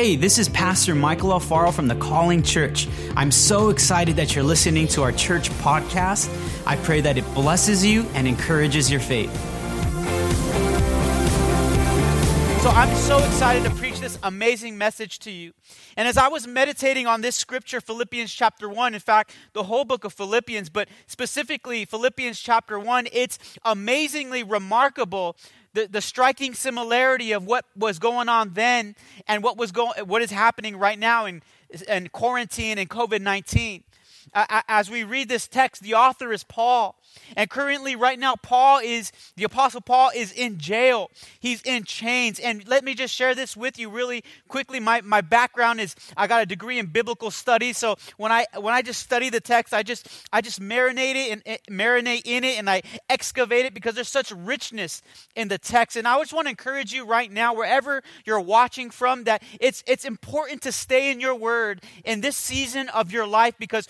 Hey, this is Pastor Michael Alfaro from the Calling Church. I'm so excited that you're listening to our church podcast. I pray that it blesses you and encourages your faith. So I'm so excited to preach this amazing message to you. And as I was meditating on this scripture, Philippians chapter 1, in fact, the whole book of Philippians, but specifically Philippians chapter 1, it's amazingly remarkable the, the striking similarity of what was going on then and what was going what is happening right now in, in quarantine and COVID-19. As we read this text, the author is Paul. And currently, right now, Paul is, the Apostle Paul is in jail. He's in chains. And let me just share this with you really quickly. My, my background is I got a degree in biblical studies. So when I when I just study the text, I just I just marinate it and marinate in it and I excavate it because there's such richness in the text. And I just want to encourage you right now, wherever you're watching from, that it's it's important to stay in your word in this season of your life because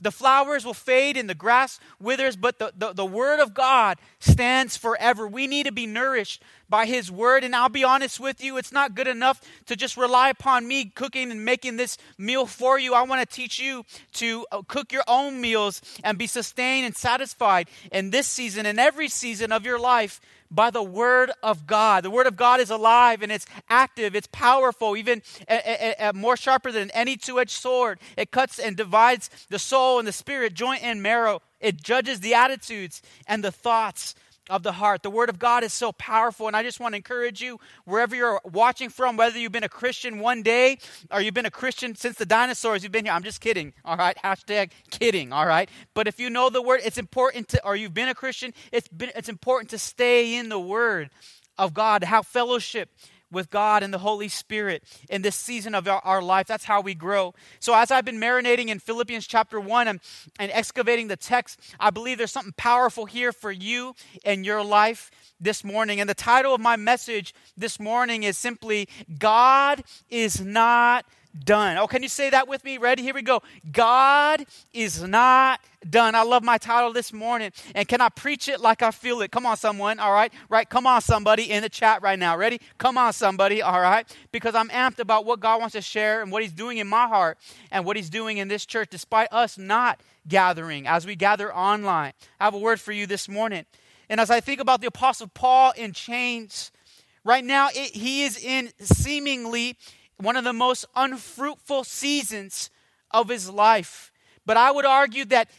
the flowers will fade and the grass withers, but the, the, the Word of God stands forever. We need to be nourished by His Word. And I'll be honest with you, it's not good enough to just rely upon me cooking and making this meal for you. I want to teach you to uh, cook your own meals and be sustained and satisfied in this season and every season of your life by the Word of God. The Word of God is alive and it's active, it's powerful, even a, a, a more sharper than any two edged sword. It cuts and divides the soul and the spirit, joint and marrow. It judges the attitudes and the thoughts of the heart. The Word of God is so powerful, and I just want to encourage you, wherever you're watching from, whether you've been a Christian one day or you've been a Christian since the dinosaurs, you've been here. I'm just kidding, all right? Hashtag kidding, all right? But if you know the Word, it's important to, or you've been a Christian, it's, been, it's important to stay in the Word of God, have fellowship with God and the Holy Spirit in this season of our, our, life. That's how we grow. So, as I've been marinating in Philippians chapter 1 and, and excavating the text, I believe there's something powerful here for you and your life this morning. And the title of my message this morning is simply God is not done. Oh, can you say that with me? Ready? Here we go. God is not done. I love my title this morning. And can I preach it like I feel it? Come on, someone. All right. Right. Come on, somebody in the chat right now. Ready? Come on, somebody. All right. Because I'm amped about what God wants to share and what He's doing in my heart and what He's doing in this church, despite us not gathering as we gather online. I have a word for you this morning. And as I think about the Apostle Paul in chains, right now it, he is in seemingly one of the most unfruitful seasons of his life. But I would argue that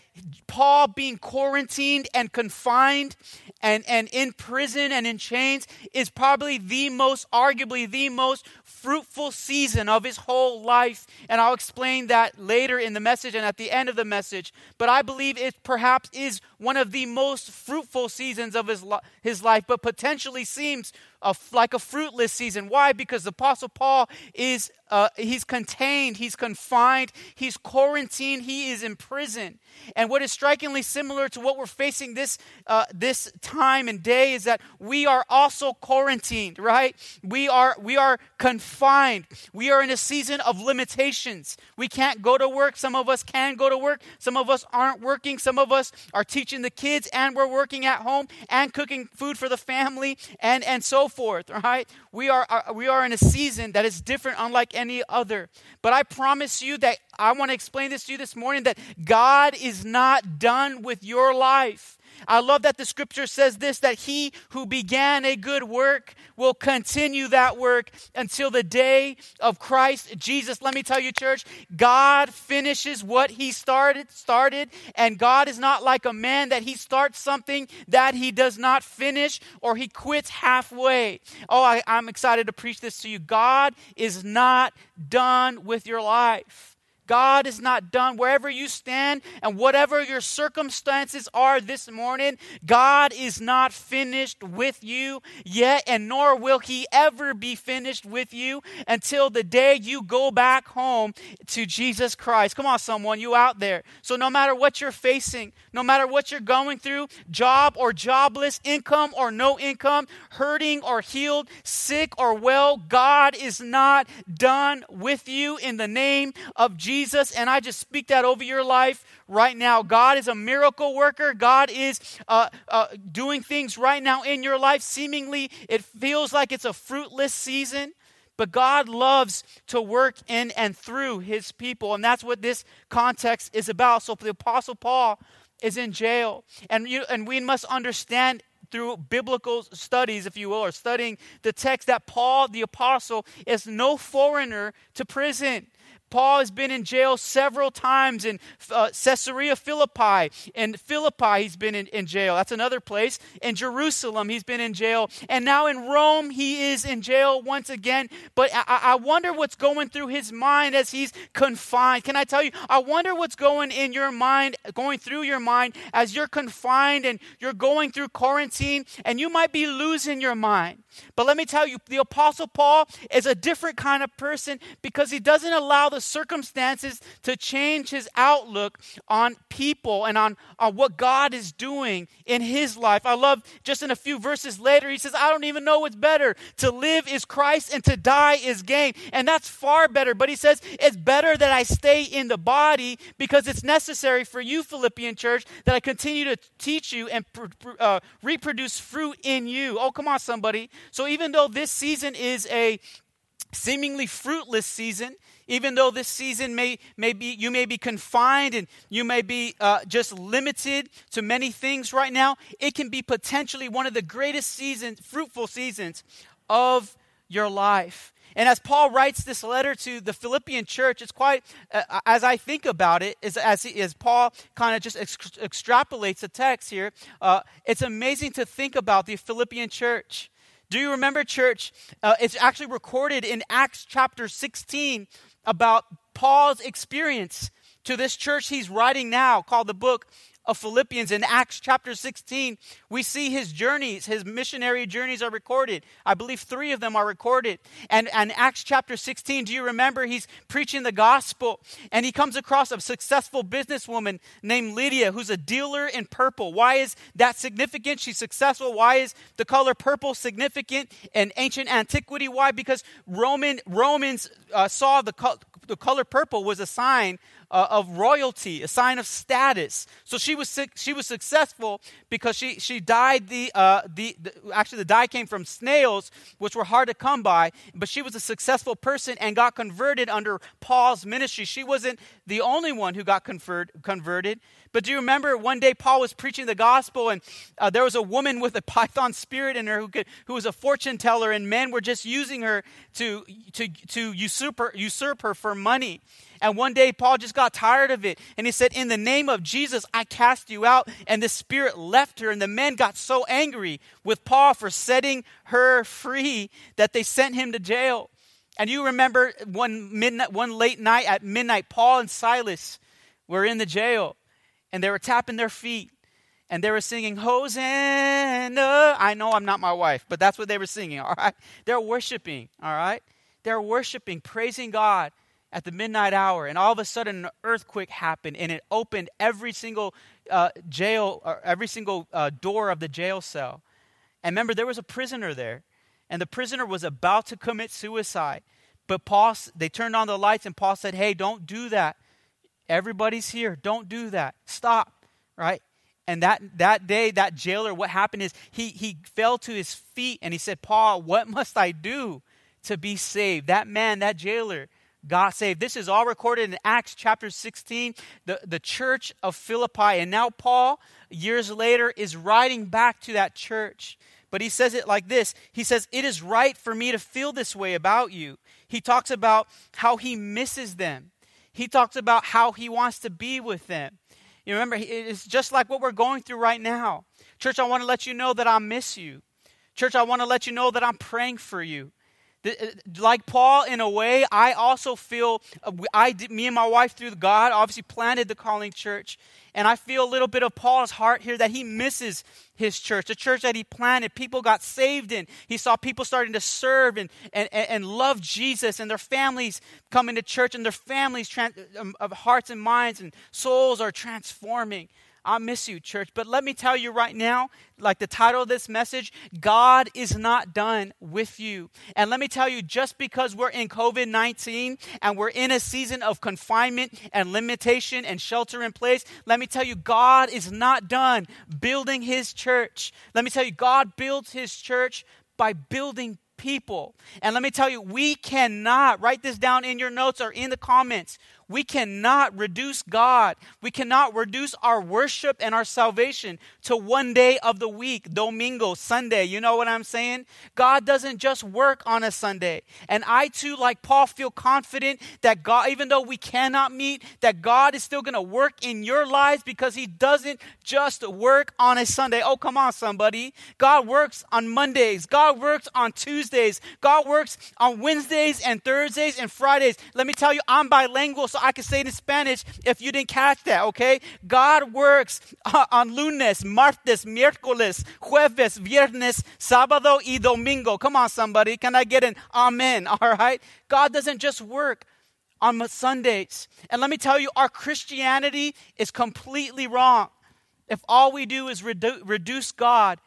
Paul being quarantined and confined and, and in prison and in chains is probably the most, arguably, the most fruitful season of his whole life. And I'll explain that later in the message and at the end of the message. But I believe it perhaps is one of the most fruitful seasons of his, his life, but potentially seems a, like a fruitless season. Why? Because the Apostle Paul is uh, he's contained, he's confined, he's quarantined, he is in prison. And what is strikingly similar to what we're facing this uh, this time and day is that we are also quarantined, right? We are we are confined. We are in a season of limitations. We can't go to work. Some of us can go to work. Some of us aren't working. Some of us are teaching the kids, and we're working at home and cooking food for the family, and and so forth. Right? We are, are we are in a season that is different, unlike any other. But I promise you that I want to explain this to you this morning that God is not done with your life. I love that the scripture says this that he who began a good work will continue that work until the day of Christ Jesus. Let me tell you church, God finishes what he started started and God is not like a man that he starts something that he does not finish or he quits halfway. Oh, I, I'm excited to preach this to you. God is not done with your life. God is not done. Wherever you stand and whatever your circumstances are this morning, God is not finished with you yet, and nor will He ever be finished with you until the day you go back home to Jesus Christ. Come on, someone, you out there. So, no matter what you're facing, no matter what you're going through job or jobless, income or no income, hurting or healed, sick or well God is not done with you in the name of Jesus. Jesus, and I just speak that over your life right now. God is a miracle worker. God is uh, uh, doing things right now in your life. Seemingly, it feels like it's a fruitless season. but God loves to work in and through his people. And that's what this context is about. So the Apostle Paul is in jail. And, you, and we must understand through biblical studies, if you will, or studying the text, that Paul the Apostle is no foreigner to prison. Paul has been in jail several times in uh, Caesarea Philippi. In Philippi, he's been in, in jail. That's another place. In Jerusalem, he's been in jail. And now in Rome, he is in jail once again. But I, I wonder what's going through his mind as he's confined. Can I tell you? I wonder what's going in your mind, going through your mind as you're confined and you're going through quarantine, and you might be losing your mind. But let me tell you, the Apostle Paul is a different kind of person because he doesn't allow the circumstances to change his outlook on people and on, on what God is doing in his life. I love just in a few verses later, he says, I don't even know what's better. To live is Christ and to die is gain. And that's far better. But he says, it's better that I stay in the body because it's necessary for you, Philippian church, that I continue to teach you and uh, reproduce fruit in you. Oh, come on, somebody. So even though this season is a seemingly fruitless season, even though this season may, may be, you may be confined and you may be uh, just limited to many things right now, it can be potentially one of the greatest seasons, fruitful seasons of your life. And as Paul writes this letter to the Philippian church, it's quite, uh, as I think about it, as, as, he, as Paul kind of just ex- extrapolates the text here, uh, it's amazing to think about the Philippian church. Do you remember, church? Uh, it's actually recorded in Acts chapter 16 about Paul's experience to this church he's writing now, called the book of Philippians in Acts chapter 16, we see his journeys, his missionary journeys are recorded. I believe three of them are recorded. And, and Acts chapter 16, do you remember? He's preaching the gospel and he comes across a successful businesswoman named Lydia who's a dealer in purple. Why is that significant? She's successful. Why is the color purple significant in ancient antiquity? Why? Because Roman Romans uh, saw the, the color purple was a sign uh, of royalty, a sign of status. So she was she was successful because she she dyed the, uh, the, the actually the dye came from snails, which were hard to come by. But she was a successful person and got converted under Paul's ministry. She wasn't the only one who got convert, converted. But do you remember one day Paul was preaching the gospel and uh, there was a woman with a python spirit in her who, could, who was a fortune teller and men were just using her to, to, to usurp, her, usurp her for money. And one day, Paul just got tired of it. And he said, In the name of Jesus, I cast you out. And the spirit left her. And the men got so angry with Paul for setting her free that they sent him to jail. And you remember one, midnight, one late night at midnight, Paul and Silas were in the jail. And they were tapping their feet. And they were singing, Hosanna. I know I'm not my wife, but that's what they were singing, all right? They're worshiping, all right? They're worshiping, praising God at the midnight hour, and all of a sudden an earthquake happened, and it opened every single uh, jail, or every single uh, door of the jail cell. And remember, there was a prisoner there, and the prisoner was about to commit suicide. But Paul, they turned on the lights, and Paul said, "Hey, don't do that. Everybody's here. Don't do that. Stop." Right? And that, that day, that jailer, what happened is he, he fell to his feet and he said, Paul, what must I do to be saved? That man, that jailer, got saved. This is all recorded in Acts chapter 16, the, the church of Philippi. And now Paul, years later, is writing back to that church. But he says it like this He says, It is right for me to feel this way about you. He talks about how he misses them, he talks about how he wants to be with them. You remember, it's just like what we're going through right now. Church, I want to let you know that I miss you. Church, I want to let you know that I'm praying for you. Uh, like Paul, in a way, I also feel, uh, I, me and my wife, through God, obviously planted the Calling Church. And I feel a little bit of Paul's heart here that he misses his church, the church that he planted. People got saved in. He saw people starting to serve and, and, and love Jesus and their families coming to church and their families' um, of hearts and minds and souls are transforming. I miss you, church. But let me tell you right now, like the title of this message, God is not done with you. And let me tell you, just because we're in COVID 19 and we're in a season of confinement and limitation and shelter in place, let me tell you, God is not done building his church. Let me tell you, God builds his church by building people. And let me tell you, we cannot, write this down in your notes or in the comments. We cannot reduce God. We cannot reduce our worship and our salvation to one day of the week, Domingo, Sunday. You know what I'm saying? God doesn't just work on a Sunday. And I too, like Paul, feel confident that God, even though we cannot meet, that God is still going to work in your lives because He doesn't just work on a Sunday. Oh, come on, somebody. God works on Mondays. God works on Tuesdays. God works on Wednesdays and Thursdays and Fridays. Let me tell you, I'm bilingual. So I can say it in Spanish if you didn't catch that, okay? God works uh, on lunes, martes, miércoles, jueves, viernes, sábado y domingo. Come on, somebody. Can I get an amen? All right? God doesn't just work on Sundays. And let me tell you, our Christianity is completely wrong. If all we do is redu- reduce God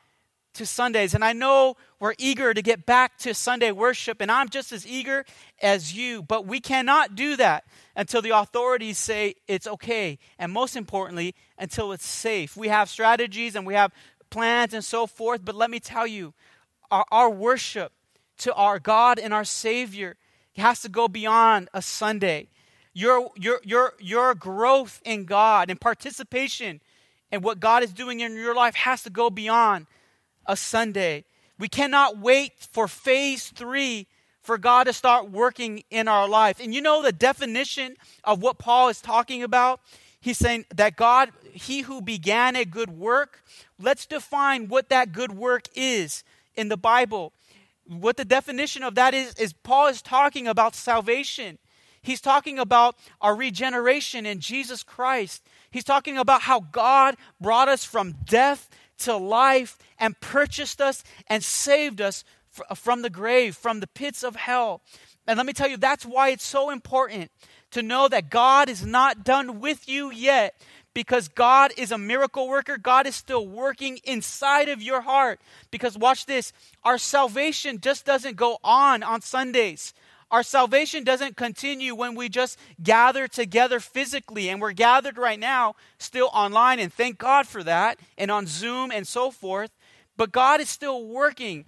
to Sundays. And I know we're eager to get back to Sunday worship, and I'm just as eager as you, but we cannot do that until the authorities say it's okay. And most importantly, until it's safe. We have strategies and we have plans and so forth, but let me tell you, our, our worship to our God and our Savior has to go beyond a Sunday. Your, your, your, your growth in God and participation and what God is doing in your life has to go beyond a Sunday. We cannot wait for phase three for God to start working in our life. And you know the definition of what Paul is talking about? He's saying that God, he who began a good work, let's define what that good work is in the Bible. What the definition of that is, is Paul is talking about salvation. He's talking about our regeneration in Jesus Christ. He's talking about how God brought us from death to life and purchased us and saved us from the grave, from the pits of hell. And let me tell you, that's why it's so important to know that God is not done with you yet because God is a miracle worker. God is still working inside of your heart. Because watch this our salvation just doesn't go on on Sundays. Our salvation doesn't continue when we just gather together physically. And we're gathered right now still online, and thank God for that, and on Zoom and so forth. But God is still working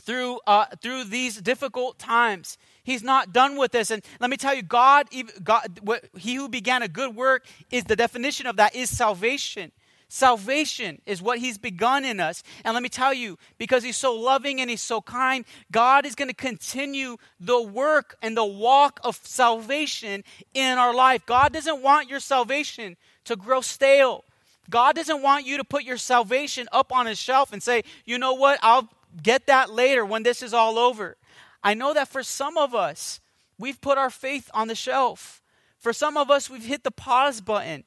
through, uh, through these difficult times. He's not done with this. And let me tell you, God, God what, He who began a good work is the definition of that is salvation. Salvation is what He's begun in us. And let me tell you, because He's so loving and He's so kind, God is going to continue the work and the walk of salvation in our life. God doesn't want your salvation to grow stale. God doesn't want you to put your salvation up on a shelf and say, you know what, I'll get that later when this is all over. I know that for some of us, we've put our faith on the shelf. For some of us, we've hit the pause button.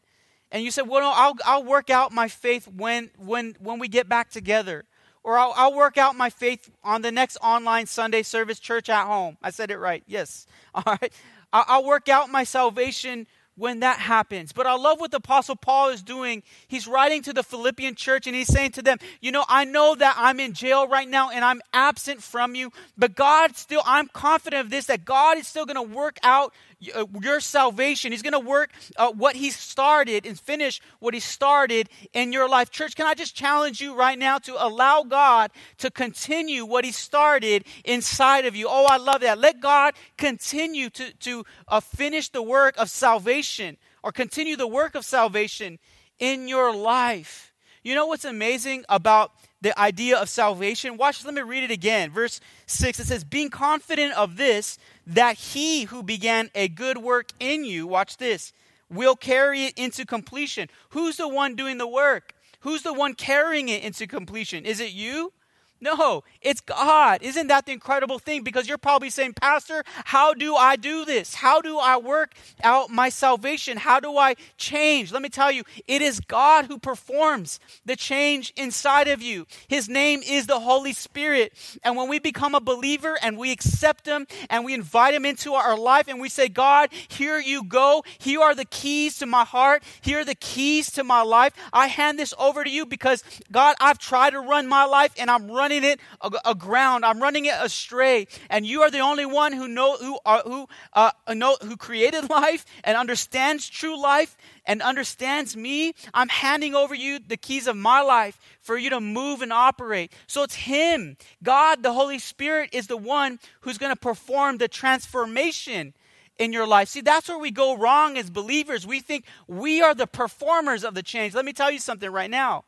And you said, well, no, I'll, I'll work out my faith when, when, when we get back together. Or I'll, I'll work out my faith on the next online Sunday service, church at home. I said it right. Yes. All right. I'll work out my salvation when that happens. But I love what the Apostle Paul is doing. He's writing to the Philippian church and he's saying to them, You know, I know that I'm in jail right now and I'm absent from you, but God still, I'm confident of this, that God is still going to work out your salvation. He's going to work uh, what He started and finish what He started in your life. Church, can I just challenge you right now to allow God to continue what He started inside of you? Oh, I love that. Let God continue to, to uh, finish the work of salvation or continue the work of salvation in your life. You know what's amazing about the idea of salvation? Watch, let me read it again. Verse 6, it says, Being confident of this, that he who began a good work in you, watch this, will carry it into completion. Who's the one doing the work? Who's the one carrying it into completion? Is it you? No, it's God. Isn't that the incredible thing? Because you're probably saying, Pastor, how do I do this? How do I work out my salvation? How do I change? Let me tell you, it is God who performs the change inside of you. His name is the Holy Spirit. And when we become a believer and we accept Him and we invite Him into our life and we say, God, here you go. Here are the keys to my heart. Here are the keys to my life. I hand this over to you because, God, I've tried to run my life and I'm running running it aground. I'm running it astray. And you are the only one who know who are, who uh, know who created life and understands true life and understands me. I'm handing over you the keys of my life for you to move and operate. So it's Him, God, the Holy Spirit, is the one who's going to perform the transformation in your life. See, that's where we go wrong as believers. We think we are the performers of the change. Let me tell you something right now.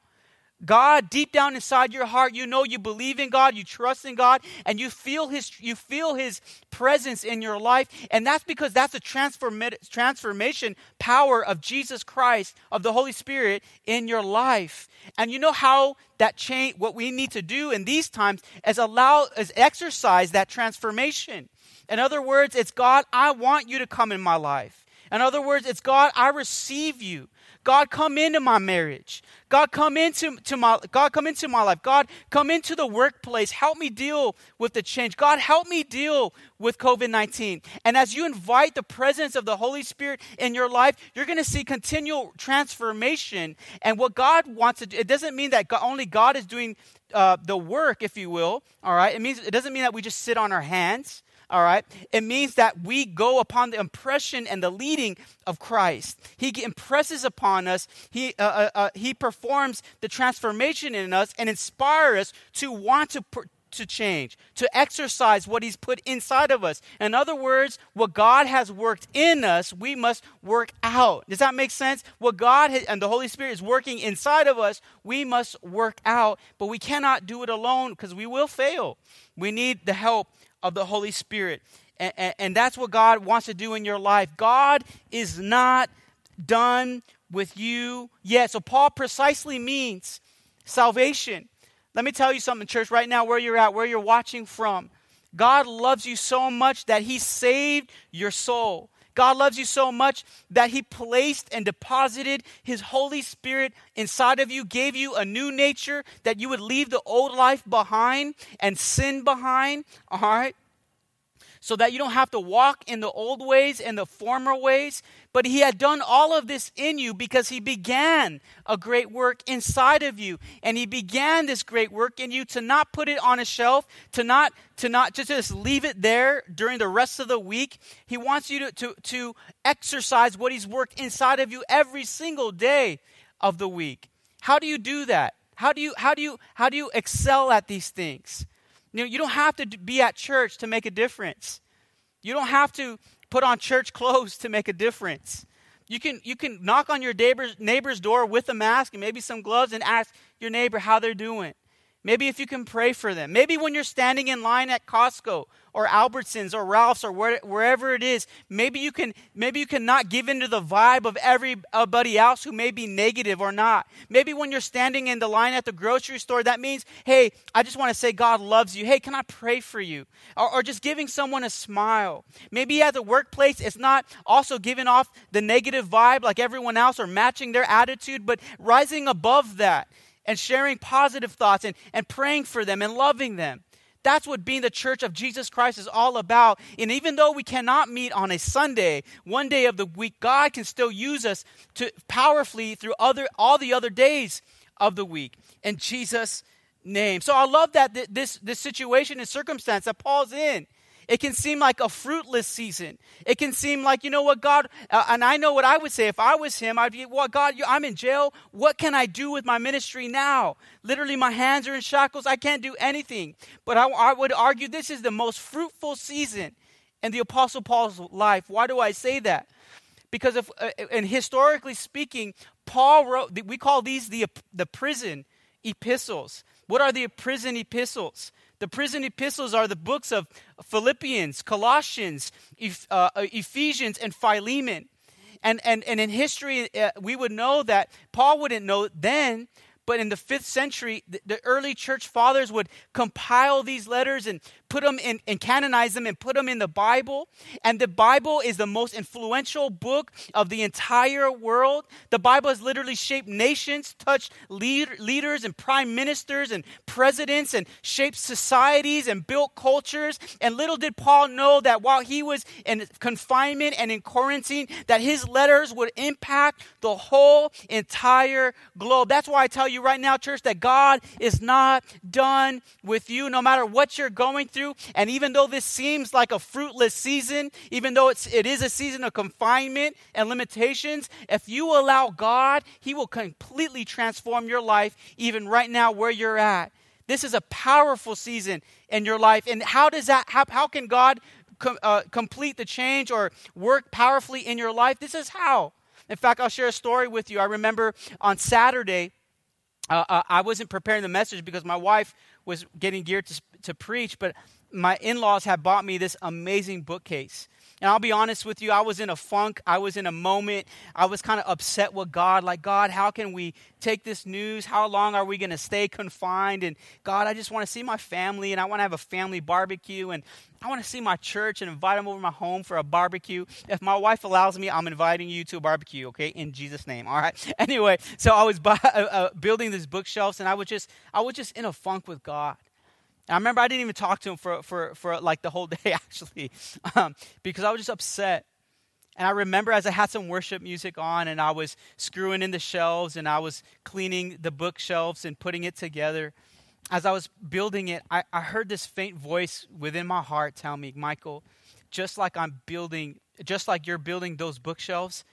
God, deep down inside your heart, you know you believe in God, you trust in God, and you feel His you feel His presence in your life, and that's because that's a transformation power of Jesus Christ, of the Holy Spirit in your life. And you know how that change. What we need to do in these times is allow, is exercise that transformation. In other words, it's God, I want you to come in my life. In other words, it's God, I receive you. God, come into my marriage. God, come into to my God, come into my life. God, come into the workplace. Help me deal with the change. God, help me deal with COVID-19. And as you invite the presence of the Holy Spirit in your life, you're going to see continual transformation. And what God wants to do, it doesn't mean that God, only God is doing uh, the work, if you will. All right, it means it doesn't mean that we just sit on our hands all right? It means that we go upon the impression and the leading of Christ. He impresses upon us, he, uh, uh, uh, he performs the transformation in us and inspires us to want to. to change, to exercise what He's put inside of us. In other words, what God has worked in us, we must work out. Does that make sense? What God has, and the Holy Spirit is working inside of us, we must work out, but we cannot do it alone because we will fail. We need the help of the Holy Spirit. And, and, and that's what God wants to do in your life. God is not done with you yet. So, Paul precisely means salvation. Let me tell you something, church, right now, where you're at, where you're watching from. God loves you so much that He saved your soul. God loves you so much that He placed and deposited His Holy Spirit inside of you, gave you a new nature, that you would leave the old life behind and sin behind. All right? So that you don't have to walk in the old ways and the former ways. But he had done all of this in you because he began a great work inside of you. And he began this great work in you to not put it on a shelf, to not to not just, just leave it there during the rest of the week. He wants you to, to, to exercise what he's worked inside of you every single day of the week. How do you do that? How do you how do you how do you excel at these things? You know, you don't have to be at church to make a difference. You don't have to put on church clothes to make a difference. You can, you can knock on your neighbor's, neighbor's door with a mask and maybe some gloves and ask your neighbor how they're doing. Maybe if you can pray for them. Maybe when you're standing in line at Costco or Albertsons or Ralph's or where, wherever it is, maybe you can maybe you can not give into the vibe of everybody else who may be negative or not. Maybe when you're standing in the line at the grocery store, that means, hey, I just want to say God loves you. Hey, can I pray for you? Or, or just giving someone a smile. Maybe at the workplace, it's not also giving off the negative vibe like everyone else or matching their attitude, but rising above that and sharing positive thoughts and, and praying for them and loving them. That's what being the church of Jesus Christ is all about. And even though we cannot meet on a Sunday, one day of the week, God can still use us to powerfully through other all the other days of the week. In Jesus' name. So I love that this this situation and circumstance that Paul's in. It can seem like a fruitless season. It can seem like, you know what, God, uh, and I know what I would say if I was him. I'd be, well, God, I'm in jail. What can I do with my ministry now? Literally, my hands are in shackles. I can't do anything. But I, I would argue this is the most fruitful season in the Apostle Paul's life. Why do I say that? Because, if, uh, and historically speaking, Paul wrote, we call these the, the prison epistles. What are the prison epistles? The prison epistles are the books of Philippians, Colossians, uh, uh, Ephesians, and Philemon. And, and, and in history, uh, we would know that Paul wouldn't know then, but in the fifth century, the, the early church fathers would compile these letters and put them in and canonize them and put them in the Bible. And the Bible is the most influential book of the entire world. The Bible has literally shaped nations, touched lead, leaders and prime ministers and presidents, and shaped societies and built cultures. And little did Paul know that while he was in confinement and in quarantine, that his letters would impact the whole entire globe. That's why I tell you you right now, church, that God is not done with you, no matter what you're going through. And even though this seems like a fruitless season, even though it's, it is a season of confinement and limitations, if you allow God, He will completely transform your life, even right now where you're at. This is a powerful season in your life. And how does that, how, how can God com, uh, complete the change or work powerfully in your life? This is how. In fact, I'll share a story with you. I remember on Saturday, uh, uh, I wasn't preparing the message because my wife was getting geared to, to preach, but my in laws had bought me this amazing bookcase. And I'll be honest with you, I was in a funk. I was in a moment. I was kind of upset with God. Like, God, how can we take this news? How long are we going to stay confined? And God, I just want to see my family and I want to have a family barbecue. And I want to see my church and invite them over my home for a barbecue. If my wife allows me, I'm inviting you to a barbecue, okay? In Jesus' name, all right? Anyway, so I was uh, uh, building these bookshelves and I was just, I was just in a funk with God. I remember I didn't even talk to him for, for, for like the whole day, actually, um, because I was just upset. And I remember as I had some worship music on and I was screwing in the shelves and I was cleaning the bookshelves and putting it together. As I was building it, I, I heard this faint voice within my heart tell me, Michael, just like I'm building, just like you're building those bookshelves,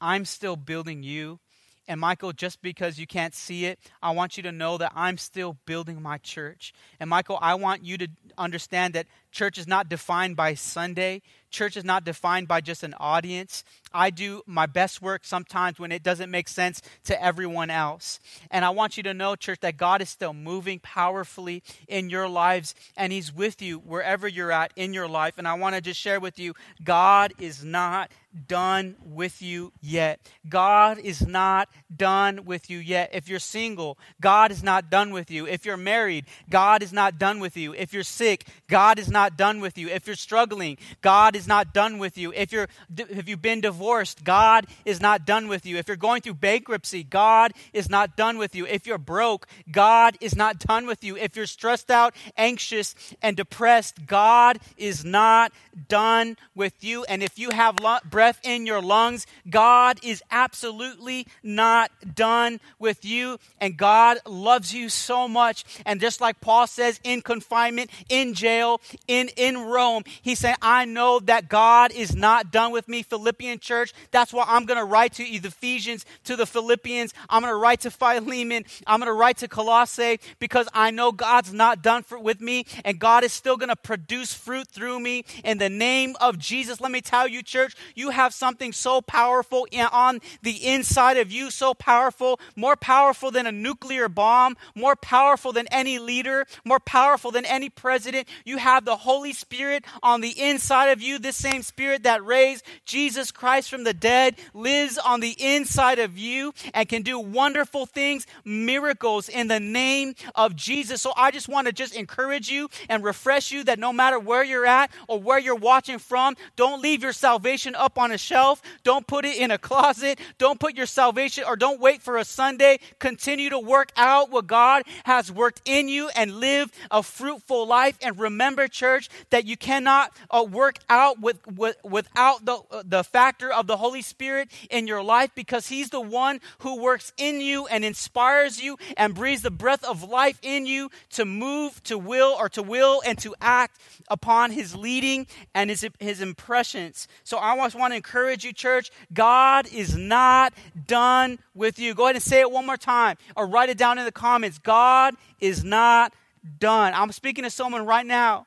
I'm still building you and Michael, just because you can't see it, I want you to know that I'm still building my church. And Michael, I want you to understand that church is not defined by Sunday. Church is not defined by just an audience. I do my best work sometimes when it doesn't make sense to everyone else. And I want you to know, church, that God is still moving powerfully in your lives and He's with you wherever you're at in your life. And I want to just share with you God is not done with you yet. God is not done with you yet. If you're single, God is not done with you. If you're married, God is not done with you. If you're sick, God is not done with you. If you're struggling, God is not done with you. If you're if you've been divorced, God is not done with you. If you're going through bankruptcy, God is not done with you. If you're broke, God is not done with you. If you're stressed out, anxious, and depressed, God is not done with you. And if you have breath breath in your lungs. God is absolutely not done with you, and God loves you so much. And just like Paul says, in confinement, in jail, in, in Rome, he said, I know that God is not done with me. Philippian church, that's why I'm going to write to the Ephesians, to the Philippians. I'm going to write to Philemon. I'm going to write to Colossae because I know God's not done for, with me, and God is still going to produce fruit through me in the name of Jesus. Let me tell you, church, you have something so powerful on the inside of you, so powerful, more powerful than a nuclear bomb, more powerful than any leader, more powerful than any president. You have the Holy Spirit on the inside of you. This same Spirit that raised Jesus Christ from the dead lives on the inside of you and can do wonderful things, miracles in the name of Jesus. So I just want to just encourage you and refresh you that no matter where you're at or where you're watching from, don't leave your salvation up on a shelf. Don't put it in a closet. Don't put your salvation or don't wait for a Sunday. Continue to work out what God has worked in you and live a fruitful life. And remember, church, that you cannot uh, work out with, with, without the, uh, the factor of the Holy Spirit in your life because He's the one who works in you and inspires you and breathes the breath of life in you to move, to will, or to will and to act upon His leading and His, his impressions. So I just want to encourage you, church, God is not done with you. Go ahead and say it one more time or write it down in the comments. God is not done. I'm speaking to someone right now.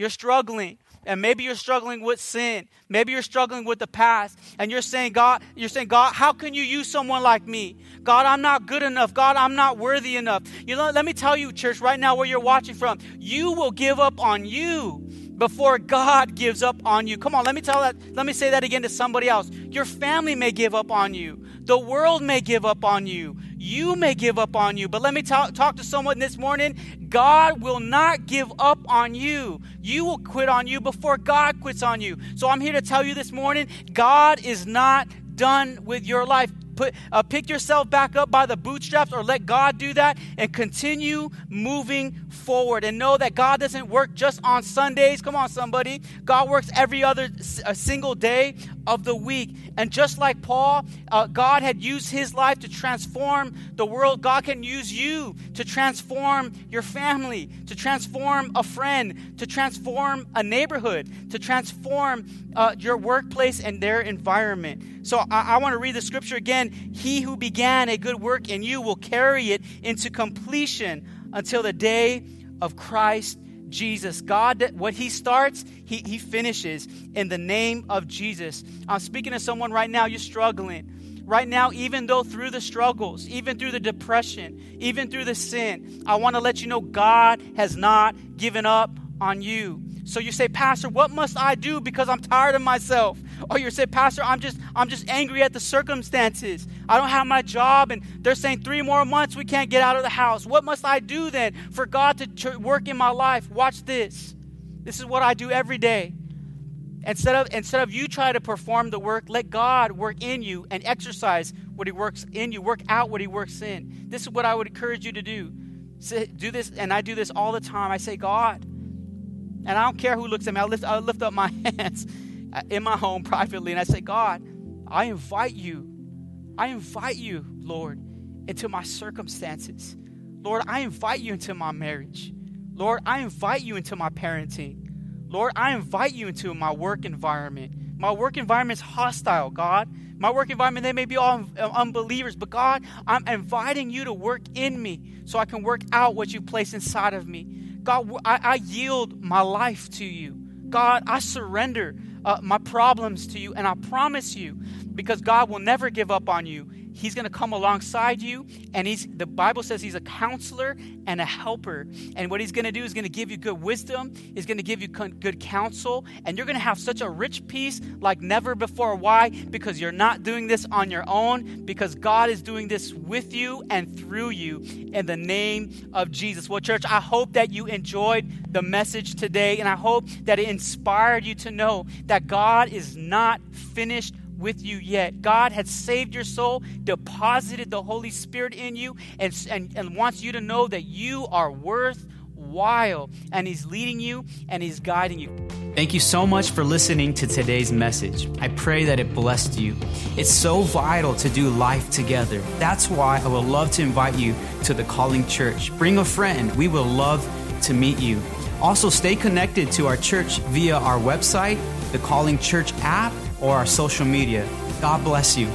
You're struggling. And maybe you're struggling with sin. Maybe you're struggling with the past. And you're saying, God, you're saying, God, how can you use someone like me? God, I'm not good enough. God, I'm not worthy enough. You know, let me tell you, church, right now where you're watching from, you will give up on you before God gives up on you. Come on, let me tell that, let me say that again to somebody else. Your family may give up on you. The world may give up on you. You may give up on you. But let me talk, talk to someone this morning. God will not give up on you. You will quit on you before God quits on you. So I'm here to tell you this morning God is not done with your life put uh, pick yourself back up by the bootstraps or let God do that and continue moving forward and know that God doesn't work just on Sundays. Come on somebody. God works every other single day of the week. And just like Paul, uh, God had used his life to transform the world, God can use you to transform your family, to transform a friend, to transform a neighborhood, to transform uh, your workplace and their environment. So I, I want to read the scripture again. He who began a good work in you will carry it into completion until the day of Christ Jesus. God, what He starts, He, he finishes in the name of Jesus. I'm speaking to someone right now, you're struggling. Right now, even though through the struggles, even through the depression, even through the sin, I want to let you know God has not given up on you. So you say, Pastor, what must I do because I'm tired of myself? Or you say, Pastor, I'm just I'm just angry at the circumstances. I don't have my job and they're saying 3 more months we can't get out of the house. What must I do then for God to work in my life? Watch this. This is what I do every day. Instead of instead of you try to perform the work, let God work in you and exercise what he works in you, work out what he works in. This is what I would encourage you to do. do this and I do this all the time. I say, God, and I don't care who looks at me. I lift, I lift up my hands in my home privately and I say, God, I invite you. I invite you, Lord, into my circumstances. Lord, I invite you into my marriage. Lord, I invite you into my parenting. Lord, I invite you into my work environment. My work environment is hostile, God. My work environment, they may be all unbelievers, but God, I'm inviting you to work in me so I can work out what you place inside of me. God, I, I yield my life to you. God, I surrender uh, my problems to you, and I promise you, because God will never give up on you, He's going to come alongside you, and he's the Bible says he's a counselor and a helper. And what he's going to do is going to give you good wisdom, he's going to give you good counsel, and you're going to have such a rich peace like never before. Why? Because you're not doing this on your own, because God is doing this with you and through you in the name of Jesus. Well, church, I hope that you enjoyed the message today, and I hope that it inspired you to know that God is not finished with you yet. God has saved your soul, deposited the Holy Spirit in you, and, and, and wants you to know that you are worthwhile. And He's leading you and He's guiding you. Thank you so much for listening to today's message. I pray that it blessed you. It's so vital to do life together. That's why I would love to invite you to the Calling Church. Bring a friend. We will love to meet you. Also, stay connected to our church via our website, the Calling Church app, or our social media. God bless you.